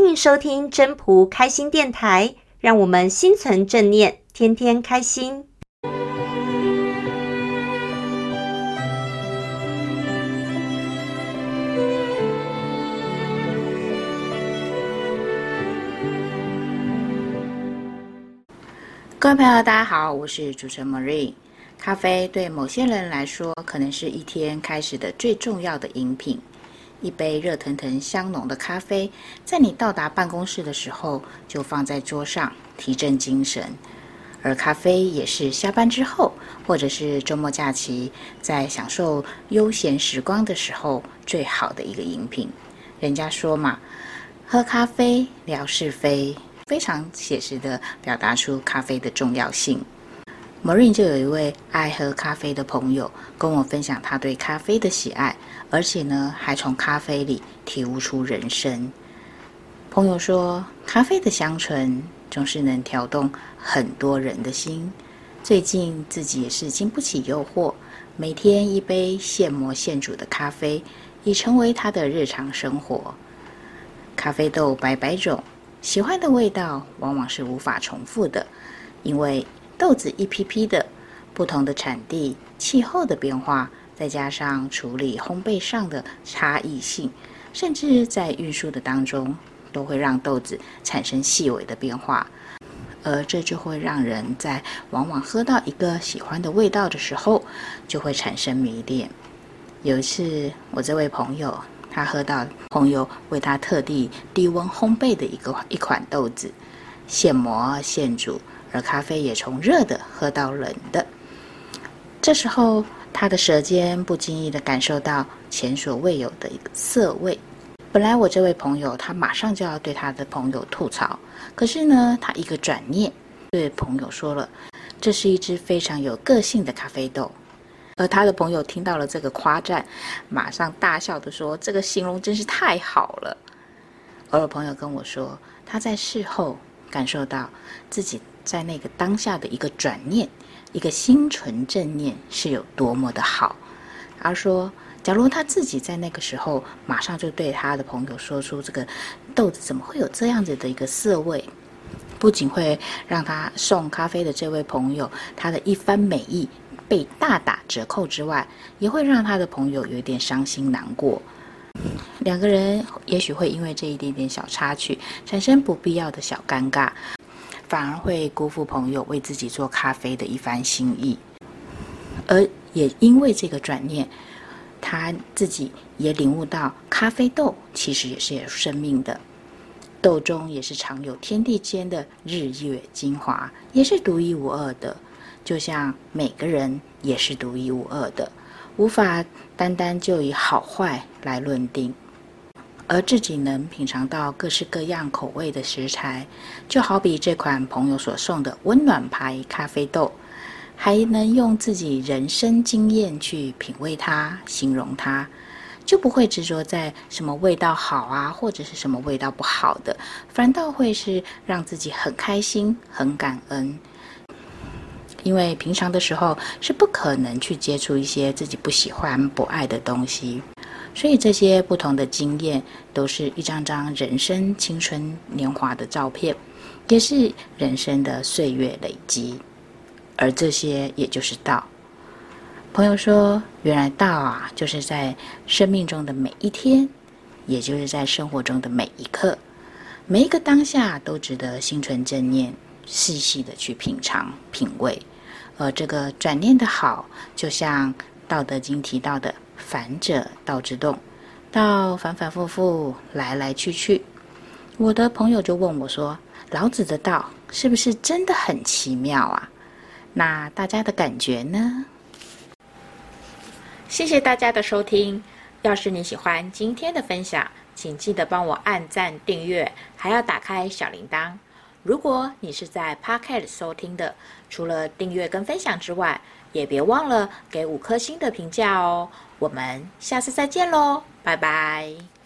欢迎收听真仆开心电台，让我们心存正念，天天开心。各位朋友，大家好，我是主持人 Marie。咖啡对某些人来说，可能是一天开始的最重要的饮品。一杯热腾腾、香浓的咖啡，在你到达办公室的时候，就放在桌上，提振精神。而咖啡也是下班之后，或者是周末假期，在享受悠闲时光的时候，最好的一个饮品。人家说嘛，喝咖啡聊是非，非常写实的表达出咖啡的重要性。Marine 就有一位爱喝咖啡的朋友跟我分享他对咖啡的喜爱，而且呢，还从咖啡里体悟出人生。朋友说，咖啡的香醇总是能挑动很多人的心。最近自己也是经不起诱惑，每天一杯现磨现煮的咖啡已成为他的日常生活。咖啡豆百百种，喜欢的味道往往是无法重复的，因为。豆子一批批的，不同的产地、气候的变化，再加上处理烘焙上的差异性，甚至在运输的当中，都会让豆子产生细微的变化，而这就会让人在往往喝到一个喜欢的味道的时候，就会产生迷恋。有一次，我这位朋友，他喝到朋友为他特地低温烘焙的一个一款豆子，现磨现煮。而咖啡也从热的喝到冷的，这时候他的舌尖不经意地感受到前所未有的一个涩味。本来我这位朋友他马上就要对他的朋友吐槽，可是呢，他一个转念对朋友说了：“这是一只非常有个性的咖啡豆。”而他的朋友听到了这个夸赞，马上大笑地说：“这个形容真是太好了。”而我朋友跟我说，他在事后感受到自己。在那个当下的一个转念，一个心存正念是有多么的好。而说，假如他自己在那个时候马上就对他的朋友说出这个豆子怎么会有这样子的一个涩味，不仅会让他送咖啡的这位朋友他的一番美意被大打折扣之外，也会让他的朋友有点伤心难过。两个人也许会因为这一点点小插曲产生不必要的小尴尬。反而会辜负朋友为自己做咖啡的一番心意，而也因为这个转念，他自己也领悟到，咖啡豆其实也是有生命的，豆中也是藏有天地间的日月精华，也是独一无二的，就像每个人也是独一无二的，无法单单就以好坏来论定。而自己能品尝到各式各样口味的食材，就好比这款朋友所送的温暖牌咖啡豆，还能用自己人生经验去品味它、形容它，就不会执着在什么味道好啊，或者是什么味道不好的，反倒会是让自己很开心、很感恩。因为平常的时候是不可能去接触一些自己不喜欢、不爱的东西。所以这些不同的经验，都是一张张人生青春年华的照片，也是人生的岁月累积。而这些也就是道。朋友说，原来道啊，就是在生命中的每一天，也就是在生活中的每一刻，每一个当下都值得心存正念，细细的去品尝、品味。而这个转念的好，就像《道德经》提到的。反者道之动，道反反复复，来来去去。我的朋友就问我说：“老子的道是不是真的很奇妙啊？”那大家的感觉呢？谢谢大家的收听。要是你喜欢今天的分享，请记得帮我按赞、订阅，还要打开小铃铛。如果你是在 Podcast 收听的，除了订阅跟分享之外，也别忘了给五颗星的评价哦。我们下次再见喽，拜拜。